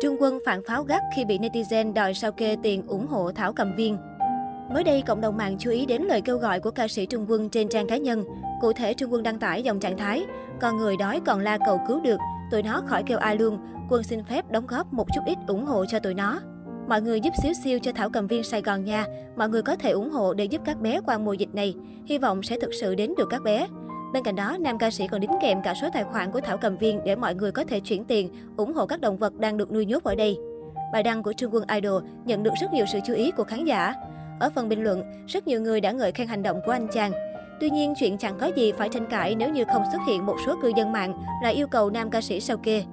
Trung Quân phản pháo gắt khi bị netizen đòi sao kê tiền ủng hộ Thảo Cầm Viên. Mới đây, cộng đồng mạng chú ý đến lời kêu gọi của ca sĩ Trung Quân trên trang cá nhân. Cụ thể, Trung Quân đăng tải dòng trạng thái, còn người đói còn la cầu cứu được, tụi nó khỏi kêu ai luôn, quân xin phép đóng góp một chút ít ủng hộ cho tụi nó. Mọi người giúp xíu xiu cho Thảo Cầm Viên Sài Gòn nha. Mọi người có thể ủng hộ để giúp các bé qua mùa dịch này. Hy vọng sẽ thực sự đến được các bé. Bên cạnh đó, nam ca sĩ còn đính kèm cả số tài khoản của Thảo Cầm Viên để mọi người có thể chuyển tiền, ủng hộ các động vật đang được nuôi nhốt ở đây. Bài đăng của Trương Quân Idol nhận được rất nhiều sự chú ý của khán giả. Ở phần bình luận, rất nhiều người đã ngợi khen hành động của anh chàng. Tuy nhiên, chuyện chẳng có gì phải tranh cãi nếu như không xuất hiện một số cư dân mạng là yêu cầu nam ca sĩ sao kê.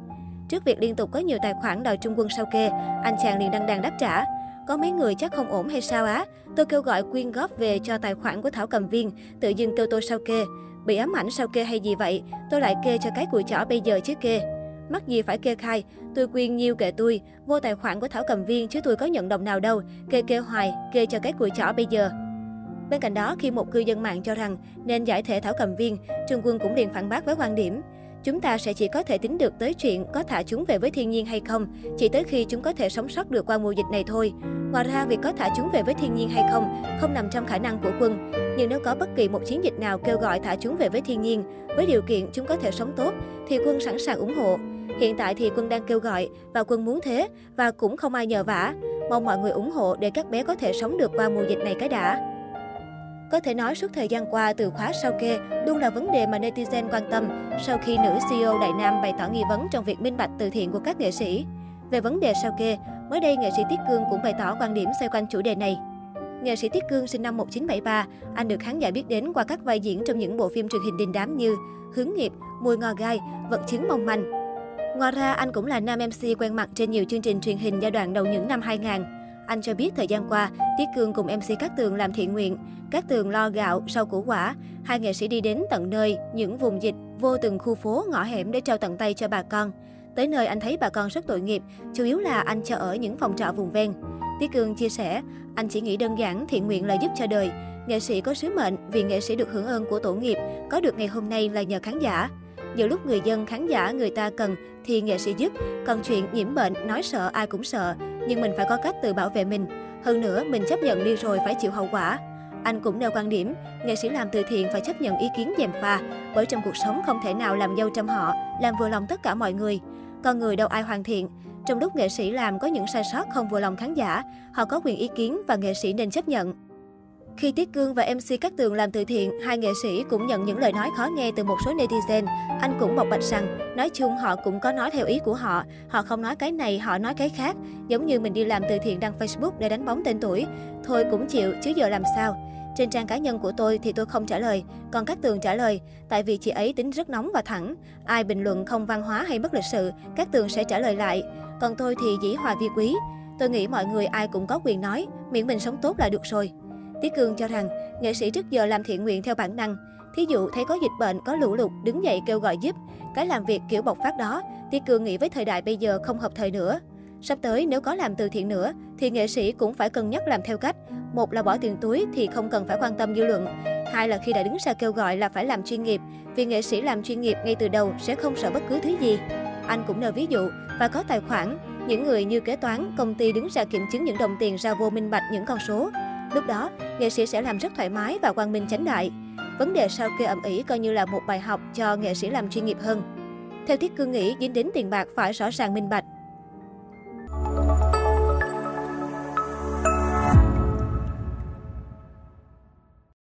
Trước việc liên tục có nhiều tài khoản đòi Trung Quân sao kê, anh chàng liền đăng đàn đáp trả. Có mấy người chắc không ổn hay sao á? Tôi kêu gọi quyên góp về cho tài khoản của Thảo Cầm Viên, tự dưng kêu tôi sao kê. Bị ám ảnh sao kê hay gì vậy? Tôi lại kê cho cái cùi chỏ bây giờ chứ kê. Mắc gì phải kê khai, tôi quyên nhiêu kệ tôi, vô tài khoản của Thảo Cầm Viên chứ tôi có nhận đồng nào đâu, kê kê hoài, kê cho cái cùi chỏ bây giờ. Bên cạnh đó, khi một cư dân mạng cho rằng nên giải thể Thảo Cầm Viên, Trương Quân cũng liền phản bác với quan điểm Chúng ta sẽ chỉ có thể tính được tới chuyện có thả chúng về với thiên nhiên hay không, chỉ tới khi chúng có thể sống sót được qua mùa dịch này thôi. Ngoài ra, việc có thả chúng về với thiên nhiên hay không không nằm trong khả năng của quân. Nhưng nếu có bất kỳ một chiến dịch nào kêu gọi thả chúng về với thiên nhiên, với điều kiện chúng có thể sống tốt, thì quân sẵn sàng ủng hộ. Hiện tại thì quân đang kêu gọi và quân muốn thế và cũng không ai nhờ vả. Mong mọi người ủng hộ để các bé có thể sống được qua mùa dịch này cái đã. Có thể nói suốt thời gian qua, từ khóa sao kê luôn là vấn đề mà netizen quan tâm sau khi nữ CEO Đại Nam bày tỏ nghi vấn trong việc minh bạch từ thiện của các nghệ sĩ. Về vấn đề sao kê, mới đây nghệ sĩ Tiết Cương cũng bày tỏ quan điểm xoay quanh chủ đề này. Nghệ sĩ Tiết Cương sinh năm 1973, anh được khán giả biết đến qua các vai diễn trong những bộ phim truyền hình đình đám như Hướng nghiệp, Mùi ngò gai, Vật chứng mong manh. Ngoài ra, anh cũng là nam MC quen mặt trên nhiều chương trình truyền hình giai đoạn đầu những năm 2000. Anh cho biết thời gian qua, Tiết Cương cùng MC Cát Tường làm thiện nguyện. Cát Tường lo gạo, rau củ quả. Hai nghệ sĩ đi đến tận nơi, những vùng dịch, vô từng khu phố, ngõ hẻm để trao tận tay cho bà con. Tới nơi anh thấy bà con rất tội nghiệp, chủ yếu là anh cho ở những phòng trọ vùng ven. Tiết Cương chia sẻ, anh chỉ nghĩ đơn giản thiện nguyện là giúp cho đời. Nghệ sĩ có sứ mệnh vì nghệ sĩ được hưởng ơn của tổ nghiệp, có được ngày hôm nay là nhờ khán giả. Giữa lúc người dân, khán giả người ta cần thì nghệ sĩ giúp, còn chuyện nhiễm bệnh, nói sợ ai cũng sợ, nhưng mình phải có cách tự bảo vệ mình. Hơn nữa, mình chấp nhận đi rồi phải chịu hậu quả. Anh cũng nêu quan điểm, nghệ sĩ làm từ thiện phải chấp nhận ý kiến dèm pha, bởi trong cuộc sống không thể nào làm dâu trăm họ, làm vừa lòng tất cả mọi người. Con người đâu ai hoàn thiện. Trong lúc nghệ sĩ làm có những sai sót không vừa lòng khán giả, họ có quyền ý kiến và nghệ sĩ nên chấp nhận. Khi Tiết Cương và MC Cát Tường làm từ thiện, hai nghệ sĩ cũng nhận những lời nói khó nghe từ một số netizen. Anh cũng bộc bạch rằng, nói chung họ cũng có nói theo ý của họ. Họ không nói cái này, họ nói cái khác. Giống như mình đi làm từ thiện đăng Facebook để đánh bóng tên tuổi. Thôi cũng chịu, chứ giờ làm sao? Trên trang cá nhân của tôi thì tôi không trả lời, còn Cát Tường trả lời, tại vì chị ấy tính rất nóng và thẳng. Ai bình luận không văn hóa hay bất lịch sự, Cát Tường sẽ trả lời lại. Còn tôi thì dĩ hòa vi quý. Tôi nghĩ mọi người ai cũng có quyền nói, miễn mình sống tốt là được rồi. Tiết Cương cho rằng, nghệ sĩ trước giờ làm thiện nguyện theo bản năng. Thí dụ thấy có dịch bệnh, có lũ lụt, đứng dậy kêu gọi giúp. Cái làm việc kiểu bộc phát đó, Tiết Cương nghĩ với thời đại bây giờ không hợp thời nữa. Sắp tới nếu có làm từ thiện nữa, thì nghệ sĩ cũng phải cân nhắc làm theo cách. Một là bỏ tiền túi thì không cần phải quan tâm dư luận. Hai là khi đã đứng ra kêu gọi là phải làm chuyên nghiệp, vì nghệ sĩ làm chuyên nghiệp ngay từ đầu sẽ không sợ bất cứ thứ gì. Anh cũng nêu ví dụ và có tài khoản, những người như kế toán, công ty đứng ra kiểm chứng những đồng tiền ra vô minh bạch những con số. Lúc đó, nghệ sĩ sẽ làm rất thoải mái và quang minh chánh đại. Vấn đề sao kê ẩm ỉ coi như là một bài học cho nghệ sĩ làm chuyên nghiệp hơn. Theo Thiết Cương nghĩ, dính đến tiền bạc phải rõ ràng minh bạch.